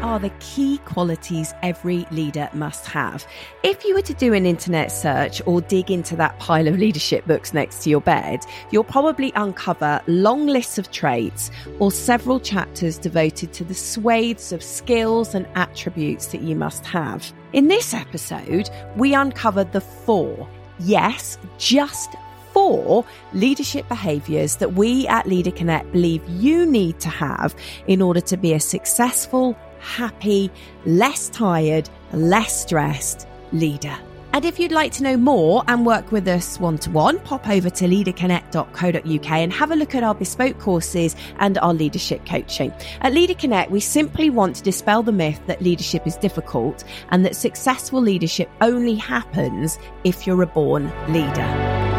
Are the key qualities every leader must have? If you were to do an internet search or dig into that pile of leadership books next to your bed, you'll probably uncover long lists of traits or several chapters devoted to the swathes of skills and attributes that you must have. In this episode, we uncovered the four, yes, just four leadership behaviors that we at Leader Connect believe you need to have in order to be a successful, happy, less tired, less stressed leader. And if you'd like to know more and work with us one to one, pop over to leaderconnect.co.uk and have a look at our bespoke courses and our leadership coaching. At Leader Connect, we simply want to dispel the myth that leadership is difficult and that successful leadership only happens if you're a born leader.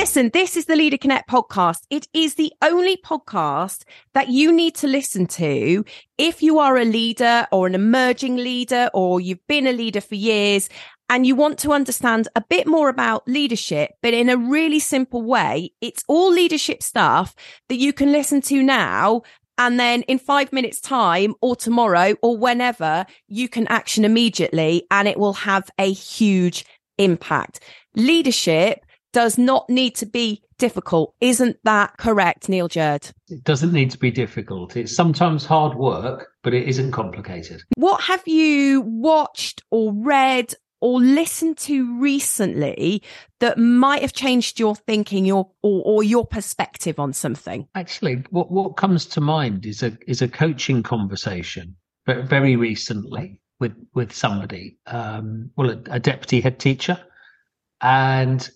Listen, this is the Leader Connect podcast. It is the only podcast that you need to listen to if you are a leader or an emerging leader or you've been a leader for years and you want to understand a bit more about leadership, but in a really simple way. It's all leadership stuff that you can listen to now and then in five minutes time or tomorrow or whenever you can action immediately and it will have a huge impact. Leadership does not need to be difficult. Isn't that correct, Neil Jerd? It doesn't need to be difficult. It's sometimes hard work, but it isn't complicated. What have you watched or read or listened to recently that might have changed your thinking your or, or, your perspective on something? Actually, what, what comes to mind is a is a coaching conversation but very recently with with somebody, um, well, a, a deputy head teacher, and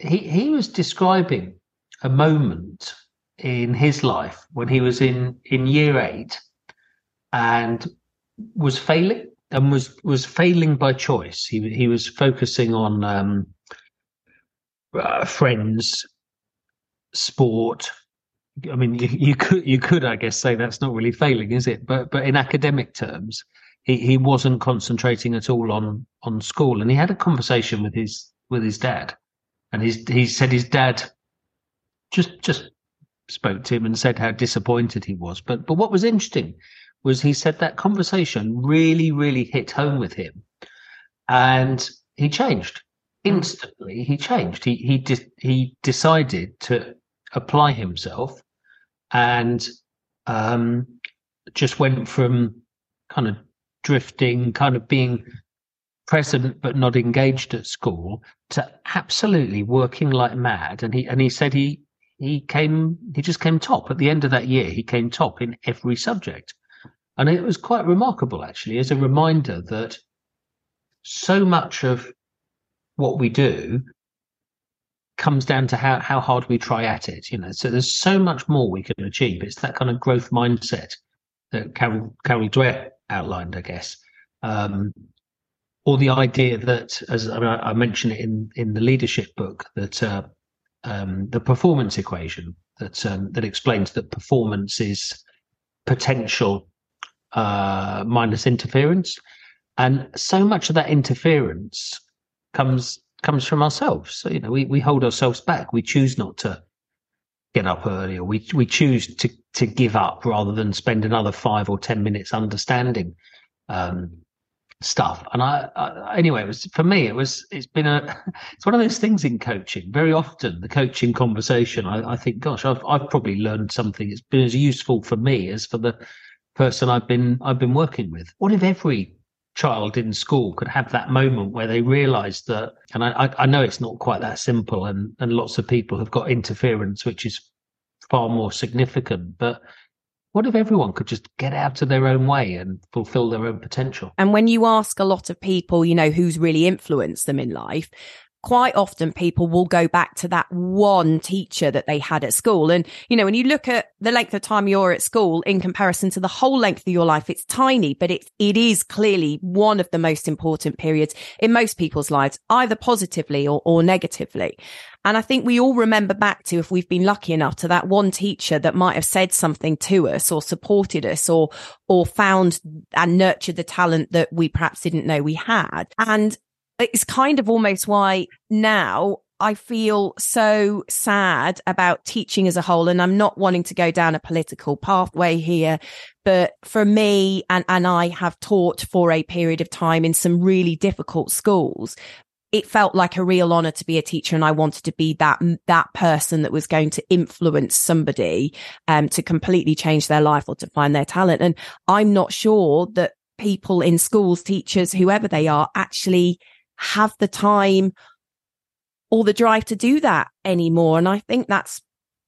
he he was describing a moment in his life when he was in in year eight and was failing and was was failing by choice. He he was focusing on um, uh, friends, sport. I mean, you, you, could you could I guess say that's not really failing, is it? But but in academic terms, he he wasn't concentrating at all on on school, and he had a conversation with his with his dad, and his, he said his dad just just spoke to him and said how disappointed he was. But but what was interesting was he said that conversation really really hit home with him, and he changed hmm. instantly. He changed. He he de- he decided to apply himself, and um, just went from kind of drifting, kind of being present but not engaged at school to absolutely working like mad. And he and he said he he came he just came top at the end of that year. He came top in every subject, and it was quite remarkable actually as a reminder that so much of what we do comes down to how, how hard we try at it. You know, so there's so much more we can achieve. It's that kind of growth mindset that Carol Carol Dweck outlined, I guess. Um, or the idea that, as I, mean, I mentioned in in the leadership book, that uh, um, the performance equation that um, that explains that performance is potential uh, minus interference, and so much of that interference comes comes from ourselves. So you know, we we hold ourselves back. We choose not to get up early, or we we choose to to give up rather than spend another five or ten minutes understanding um, stuff. And I, I, anyway, it was for me. It was. It's been a. It's one of those things in coaching. Very often, the coaching conversation. I, I think, gosh, I've I've probably learned something. It's been as useful for me as for the person I've been I've been working with. What if every child in school could have that moment where they realize that and I, I know it's not quite that simple and and lots of people have got interference which is far more significant but what if everyone could just get out of their own way and fulfill their own potential? And when you ask a lot of people, you know, who's really influenced them in life, quite often people will go back to that one teacher that they had at school. And, you know, when you look at the length of time you're at school in comparison to the whole length of your life, it's tiny, but it, it is clearly one of the most important periods in most people's lives, either positively or, or negatively. And I think we all remember back to, if we've been lucky enough to that one teacher that might have said something to us or supported us or, or found and nurtured the talent that we perhaps didn't know we had. And it's kind of almost why now I feel so sad about teaching as a whole. And I'm not wanting to go down a political pathway here, but for me, and, and I have taught for a period of time in some really difficult schools. It felt like a real honor to be a teacher. And I wanted to be that, that person that was going to influence somebody, um, to completely change their life or to find their talent. And I'm not sure that people in schools, teachers, whoever they are, actually have the time or the drive to do that anymore. And I think that's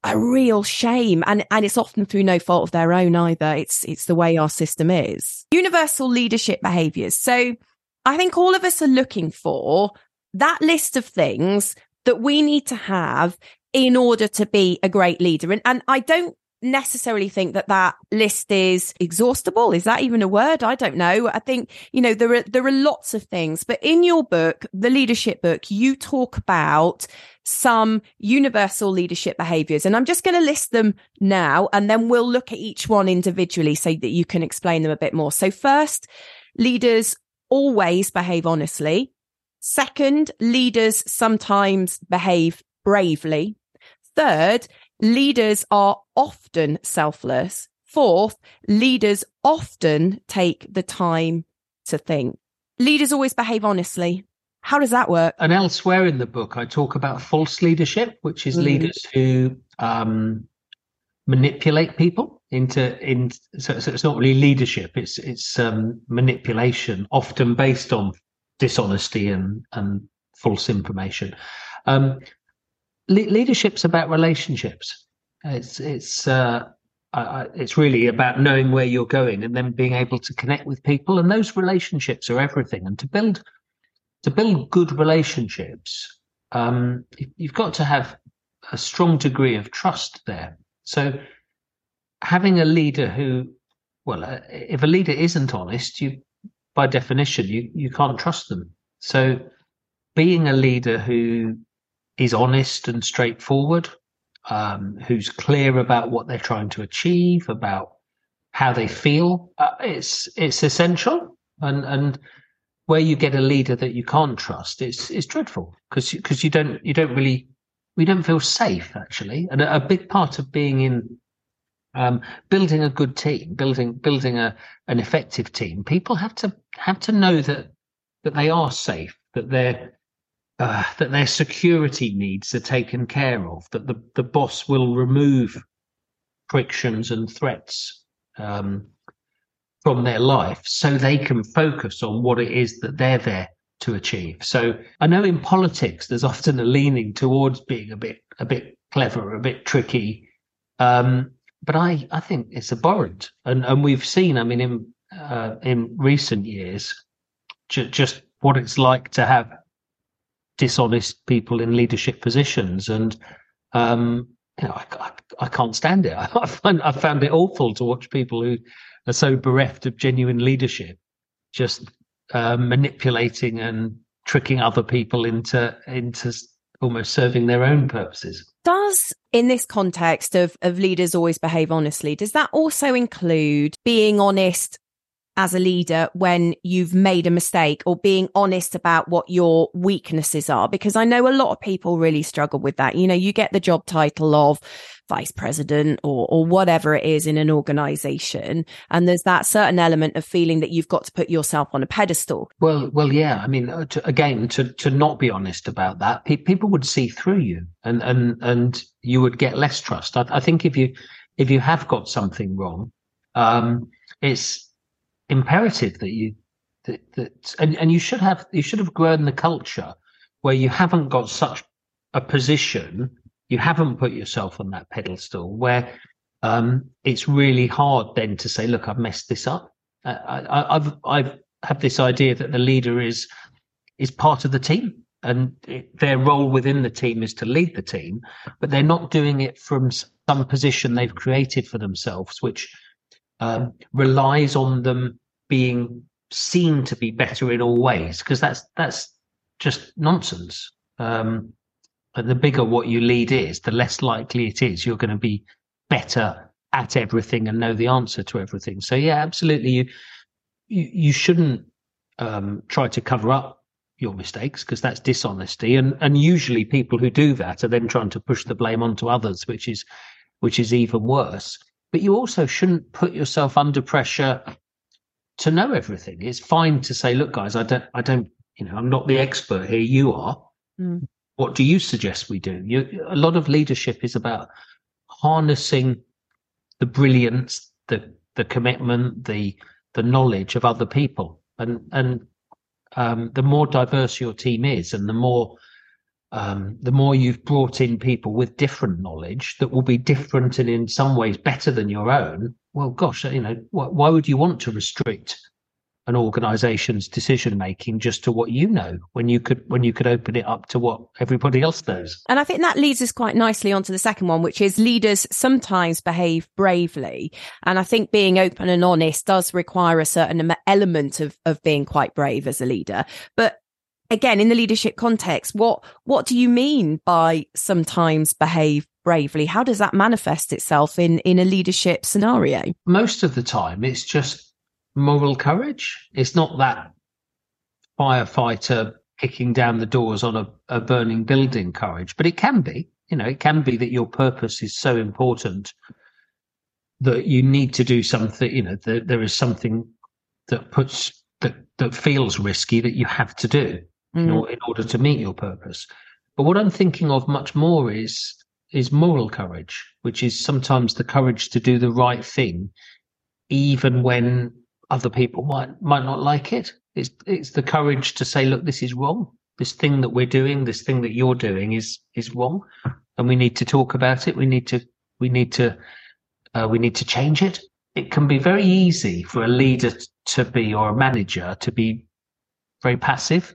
a real shame. And, and it's often through no fault of their own either. It's, it's the way our system is. Universal leadership behaviors. So I think all of us are looking for that list of things that we need to have in order to be a great leader. And, and I don't necessarily think that that list is exhaustible. Is that even a word? I don't know. I think, you know, there are, there are lots of things, but in your book, the leadership book, you talk about some universal leadership behaviors. And I'm just going to list them now and then we'll look at each one individually so that you can explain them a bit more. So first, leaders always behave honestly. Second, leaders sometimes behave bravely. Third, leaders are often selfless. Fourth, leaders often take the time to think. Leaders always behave honestly. How does that work? And elsewhere in the book, I talk about false leadership, which is mm. leaders who um, manipulate people into in. So, so, it's not really leadership; it's it's um, manipulation, often based on dishonesty and and false information. Um, le- leadership's about relationships. It's it's uh, I, it's really about knowing where you're going and then being able to connect with people, and those relationships are everything. And to build to build good relationships, um, you've got to have a strong degree of trust there. So having a leader who, well, uh, if a leader isn't honest, you by definition you you can't trust them. So being a leader who is honest and straightforward, um, who's clear about what they're trying to achieve, about how they feel. Uh, it's it's essential, and and where you get a leader that you can't trust, it's it's dreadful because because you don't you don't really we don't feel safe actually, and a, a big part of being in um, building a good team, building building a an effective team, people have to have to know that that they are safe, that they're uh, that their security needs are taken care of, that the, the boss will remove frictions and threats um, from their life so they can focus on what it is that they're there to achieve. So I know in politics there's often a leaning towards being a bit a bit clever, a bit tricky. Um, but I, I think it's abhorrent. And and we've seen, I mean, in uh, in recent years, ju- just what it's like to have dishonest people in leadership positions, and um, you know, I, I, I, can't stand it. I find I found it awful to watch people who are so bereft of genuine leadership, just uh, manipulating and tricking other people into into almost serving their own purposes. Does in this context of of leaders always behave honestly, does that also include being honest as a leader when you've made a mistake or being honest about what your weaknesses are because I know a lot of people really struggle with that. You know, you get the job title of vice president or or whatever it is in an organization and there's that certain element of feeling that you've got to put yourself on a pedestal. Well, well yeah, I mean to, again to to not be honest about that, pe- people would see through you and and and you would get less trust. I, I think if you if you have got something wrong um it's imperative that you that, that and, and you should have you should have grown the culture where you haven't got such a position you haven't put yourself on that pedestal where um, it's really hard then to say look i've messed this up. Uh, I, i've i've had this idea that the leader is is part of the team and it, their role within the team is to lead the team but they're not doing it from some position they've created for themselves which um, relies on them being seen to be better in all ways because that's that's just nonsense. Um, and the bigger what you lead is, the less likely it is you're going to be better at everything and know the answer to everything. So yeah, absolutely, you you, you shouldn't um, try to cover up your mistakes because that's dishonesty and and usually people who do that are then trying to push the blame onto others which is which is even worse but you also shouldn't put yourself under pressure to know everything. It's fine to say look guys i don't i don't you know i'm not the expert here. You are. Mm. what do you suggest we do? You, a lot of leadership is about harnessing the brilliance the the commitment the the knowledge of other people. And and um, the more diverse your team is, and the more um, the more you've brought in people with different knowledge that will be different and in some ways better than your own. Well, gosh, you know, wh- why would you want to restrict an organization's decision making just to what you know when you could when you could open it up to what everybody else knows and i think that leads us quite nicely onto the second one which is leaders sometimes behave bravely and i think being open and honest does require a certain element of of being quite brave as a leader but again in the leadership context what what do you mean by sometimes behave bravely how does that manifest itself in in a leadership scenario most of the time it's just moral courage. It's not that firefighter kicking down the doors on a, a burning building courage, but it can be. You know, it can be that your purpose is so important that you need to do something. You know, that there is something that puts that that feels risky that you have to do mm. in, order, in order to meet your purpose. But what I'm thinking of much more is is moral courage, which is sometimes the courage to do the right thing, even when other people might might not like it. It's it's the courage to say, look, this is wrong. This thing that we're doing, this thing that you're doing is is wrong, and we need to talk about it. We need to we need to uh, we need to change it. It can be very easy for a leader to be or a manager to be very passive,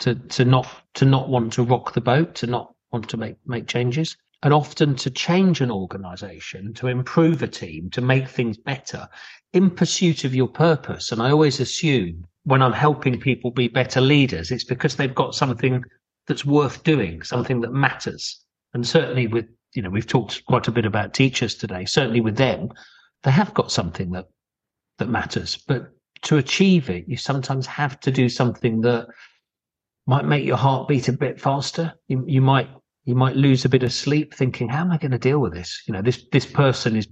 to to not to not want to rock the boat, to not want to make make changes and often to change an organization, to improve a team, to make things better in pursuit of your purpose. And I always assume when I'm helping people be better leaders, it's because they've got something that's worth doing, something that matters. And certainly with, you know, we've talked quite a bit about teachers today. Certainly with them, they have got something that, that matters. But to achieve it, you sometimes have to do something that might make your heart beat a bit faster. You, you might you might lose a bit of sleep thinking, how am I going to deal with this? You know, this, this person is,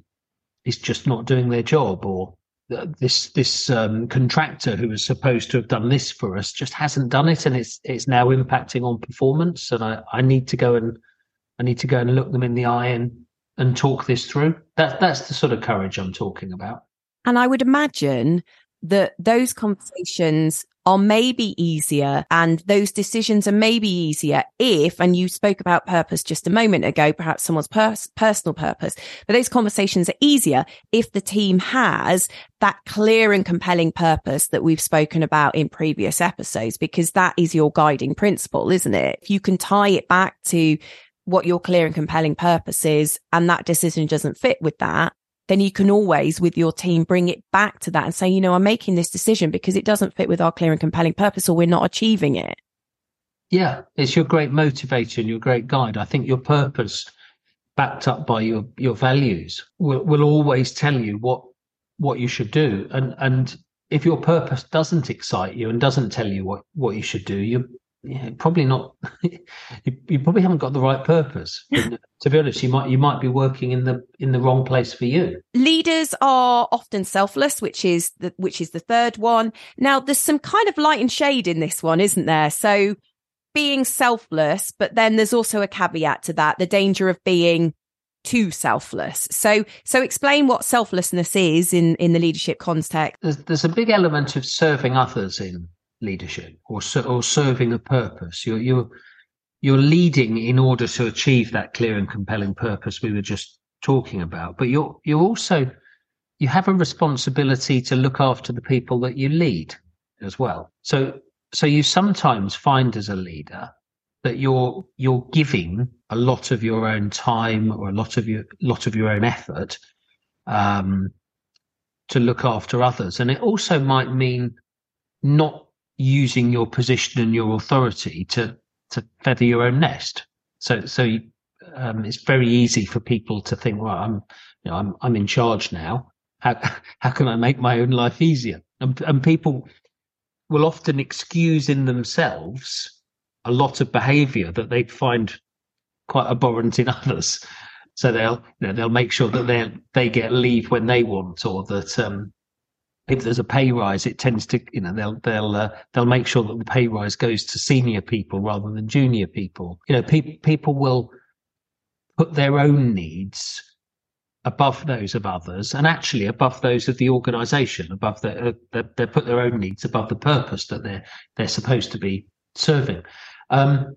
is just not doing their job or this, this, um, contractor who was supposed to have done this for us just hasn't done it. And it's, it's now impacting on performance. And I, I need to go and, I need to go and look them in the eye and, and talk this through. That, that's the sort of courage I'm talking about. And I would imagine that those conversations are maybe easier and those decisions are maybe easier if, and you spoke about purpose just a moment ago, perhaps someone's pers- personal purpose, but those conversations are easier if the team has that clear and compelling purpose that we've spoken about in previous episodes, because that is your guiding principle, isn't it? If you can tie it back to what your clear and compelling purpose is and that decision doesn't fit with that, then you can always with your team bring it back to that and say, you know, I'm making this decision because it doesn't fit with our clear and compelling purpose or we're not achieving it. Yeah, it's your great motivator and your great guide. I think your purpose backed up by your your values will, will always tell you what what you should do and and if your purpose doesn't excite you and doesn't tell you what what you should do you yeah, probably not. you, you, probably haven't got the right purpose. to be honest, you might you might be working in the in the wrong place for you. Leaders are often selfless, which is the which is the third one. Now, there's some kind of light and shade in this one, isn't there? So, being selfless, but then there's also a caveat to that: the danger of being too selfless. So, so explain what selflessness is in in the leadership context. There's, there's a big element of serving others in leadership or or serving a purpose. You're you're you're leading in order to achieve that clear and compelling purpose we were just talking about. But you're you're also you have a responsibility to look after the people that you lead as well. So so you sometimes find as a leader that you're you're giving a lot of your own time or a lot of your lot of your own effort um, to look after others, and it also might mean not using your position and your authority to to feather your own nest. So so you, um, it's very easy for people to think, well, I'm you know I'm I'm in charge now. How how can I make my own life easier? And, and people will often excuse in themselves a lot of behavior that they find quite abhorrent in others. So they'll you know they'll make sure that they they get leave when they want, or that um, if there's a pay rise, it tends to you know they'll they'll uh, they'll make sure that the pay rise goes to senior people rather than junior people. You know, people people will put their own needs above those of others and actually above those of the organization above the uh, they put their own needs above the purpose that they're they're supposed to be serving um,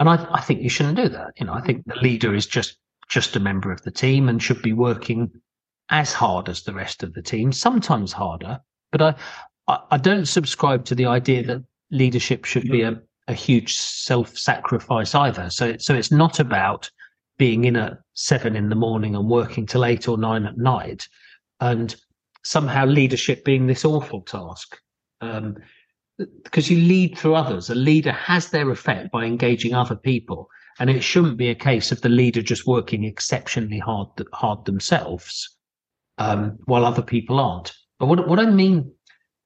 and I, I think you shouldn't do that you know i think the leader is just just a member of the team and should be working as hard as the rest of the team sometimes harder but i i, I don't subscribe to the idea that leadership should be a, a huge self-sacrifice either so so it's not about being in at seven in the morning and working till eight or nine at night, and somehow leadership being this awful task. Um, because you lead through others. A leader has their effect by engaging other people, and it shouldn't be a case of the leader just working exceptionally hard hard themselves um, while other people aren't. But what what I mean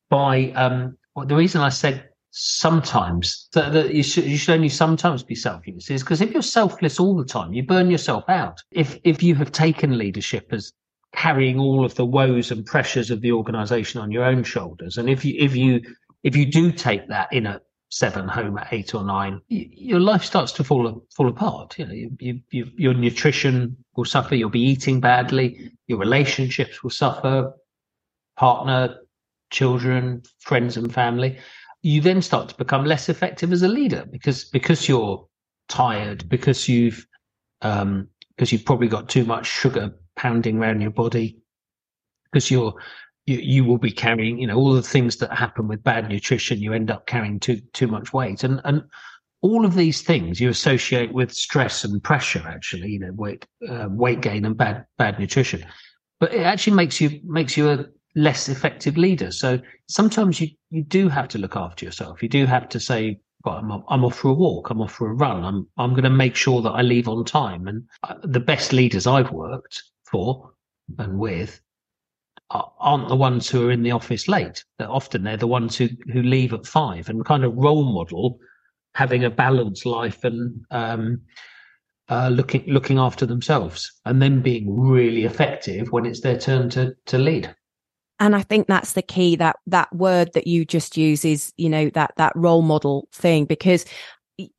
by um, well, the reason I said sometimes that, that you, should, you should only sometimes be selfless is because if you're selfless all the time you burn yourself out if if you have taken leadership as carrying all of the woes and pressures of the organization on your own shoulders and if you if you if you do take that in at seven home at eight or nine you, your life starts to fall fall apart. You know you, you, you, your nutrition will suffer you'll be eating badly your relationships will suffer partner children friends and family. You then start to become less effective as a leader because because you're tired because you've um because you've probably got too much sugar pounding around your body because you're you, you will be carrying you know all the things that happen with bad nutrition you end up carrying too too much weight and and all of these things you associate with stress and pressure actually you know weight uh, weight gain and bad bad nutrition but it actually makes you makes you a less effective leader. So sometimes you, you do have to look after yourself. You do have to say, well, I'm, I'm off for a walk. I'm off for a run. I'm, I'm going to make sure that I leave on time. And uh, the best leaders I've worked for and with aren't the ones who are in the office late. Often they're the ones who, who leave at five and kind of role model having a balanced life and, um, uh, looking looking after themselves and then being really effective when it's their turn to to lead and i think that's the key that that word that you just use is you know that that role model thing because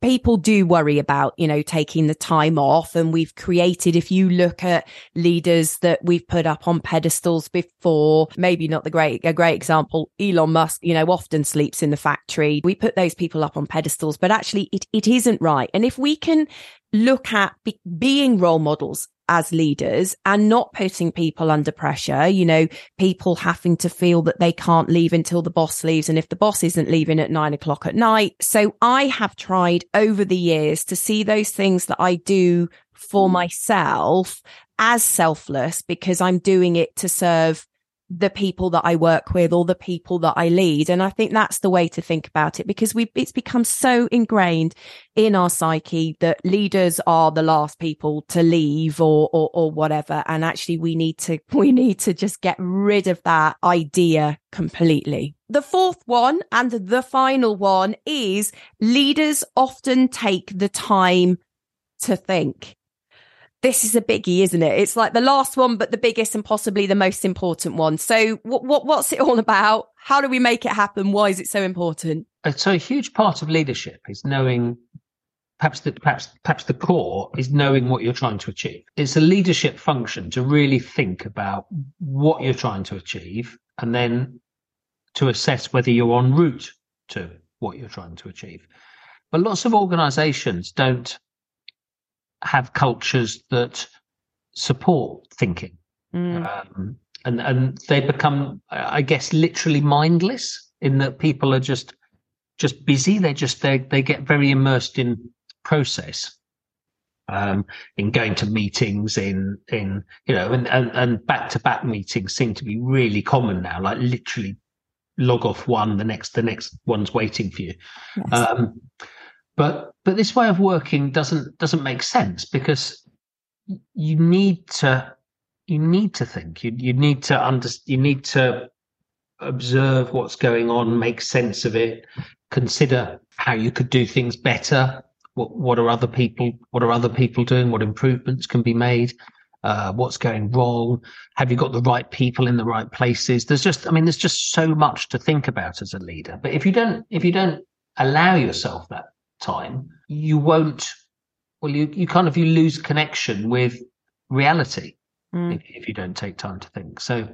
people do worry about you know taking the time off and we've created if you look at leaders that we've put up on pedestals before maybe not the great a great example elon musk you know often sleeps in the factory. We put those people up on pedestals but actually it, it isn't right. And if we can look at be, being role models as leaders and not putting people under pressure, you know, people having to feel that they can't leave until the boss leaves. And if the boss isn't leaving at nine o'clock at night. So I have tried over the years to see those things that I do for mm. myself as selfless because I'm doing it to serve the people that I work with or the people that I lead. And I think that's the way to think about it because we it's become so ingrained in our psyche that leaders are the last people to leave or, or, or whatever. And actually we need to, we need to just get rid of that idea completely. The fourth one and the final one is leaders often take the time to think this is a biggie, isn't it? It's like the last one, but the biggest and possibly the most important one. So what, what, what's it all about? How do we make it happen? Why is it so important? Uh, so a huge part of leadership is knowing perhaps the, perhaps, perhaps the core is knowing what you're trying to achieve. It's a leadership function to really think about what you're trying to achieve and then to assess whether you're en route to what you're trying to achieve. But lots of organizations don't have cultures that support thinking. Mm. Um, and, and they become, I guess, literally mindless in that people are just, just busy. They just, they, they get very immersed in process. Um, in going to meetings in in you know and and back to back meetings seem to be really common now like literally log off one the next the next one's waiting for you yes. um, but but this way of working doesn't doesn't make sense because you need to you need to think you you need to under you need to observe what's going on, make sense of it, consider how you could do things better. What what are other people what are other people doing? What improvements can be made? Uh, what's going wrong? Have you got the right people in the right places? There's just, I mean, there's just so much to think about as a leader. But if you don't, if you don't allow yourself that time, you won't. Well, you you kind of you lose connection with reality mm. if, if you don't take time to think. So,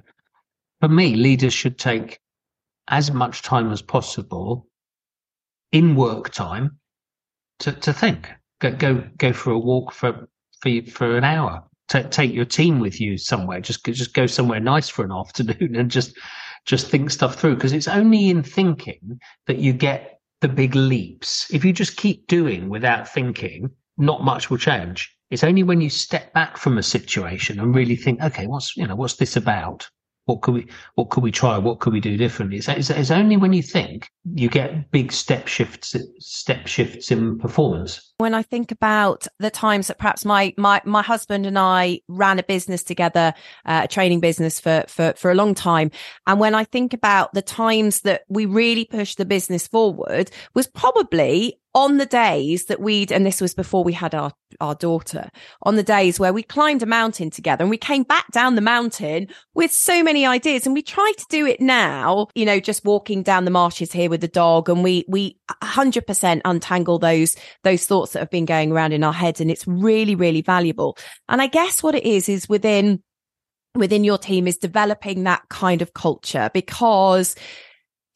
for me, leaders should take as much time as possible in work time to, to think. Go, go go for a walk for for for an hour. T- take your team with you somewhere. Just just go somewhere nice for an afternoon and just just think stuff through. Because it's only in thinking that you get the big leaps. If you just keep doing without thinking, not much will change. It's only when you step back from a situation and really think, okay, what's you know what's this about? What could we what could we try? What could we do differently? It's, it's, it's only when you think you get big step shifts step shifts in performance. When I think about the times that perhaps my my my husband and I ran a business together, uh, a training business for for for a long time, and when I think about the times that we really pushed the business forward, was probably on the days that we'd, and this was before we had our, our daughter, on the days where we climbed a mountain together and we came back down the mountain with so many ideas and we try to do it now, you know, just walking down the marshes here with the dog and we, we 100% untangle those, those thoughts that have been going around in our heads. And it's really, really valuable. And I guess what it is, is within, within your team is developing that kind of culture because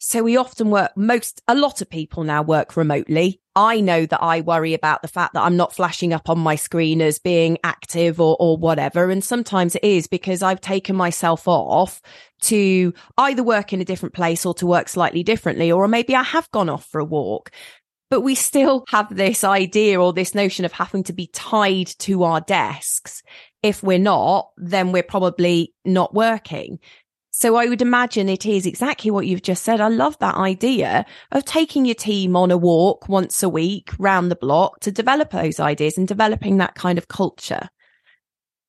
so we often work most, a lot of people now work remotely. I know that I worry about the fact that I'm not flashing up on my screen as being active or, or whatever. And sometimes it is because I've taken myself off to either work in a different place or to work slightly differently, or maybe I have gone off for a walk. But we still have this idea or this notion of having to be tied to our desks. If we're not, then we're probably not working. So I would imagine it is exactly what you've just said. I love that idea of taking your team on a walk once a week round the block to develop those ideas and developing that kind of culture.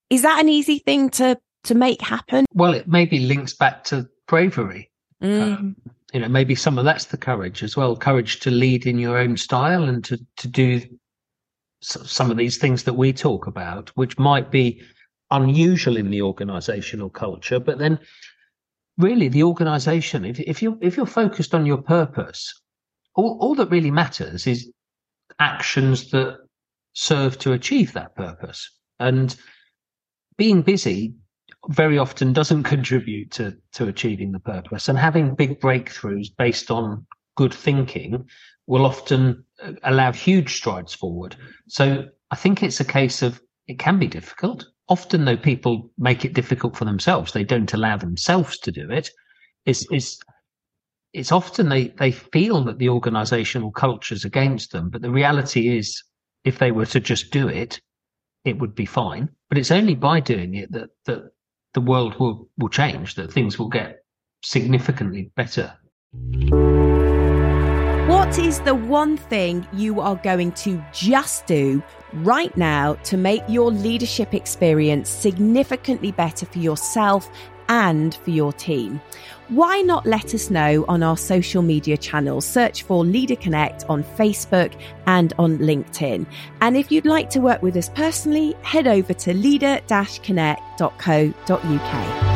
Is that an easy thing to, to make happen? Well, it maybe links back to bravery. Mm. Um, you know, maybe some of that's the courage as well. Courage to lead in your own style and to, to do some of these things that we talk about, which might be unusual in the organizational culture, but then really the organization if, if you if you're focused on your purpose all, all that really matters is actions that serve to achieve that purpose. And being busy very often doesn't contribute to to achieving the purpose. And having big breakthroughs based on good thinking will often uh, allow huge strides forward. So i think it's a case of it can be difficult often though people make it difficult for themselves. They don't allow themselves to do it. It's it's it's often they they feel that the organizational culture is against them but the reality is if they were to just do it it would be fine. But it's only by doing it that that the world will will change that things will get significantly better. What is the one thing you are going to just do right now to make your leadership experience significantly better for yourself and for your team? Why not let us know on our social media channels? Search for Leader Connect on Facebook and on LinkedIn. And if you'd like to work with us personally, head over to leader-connect.co.uk.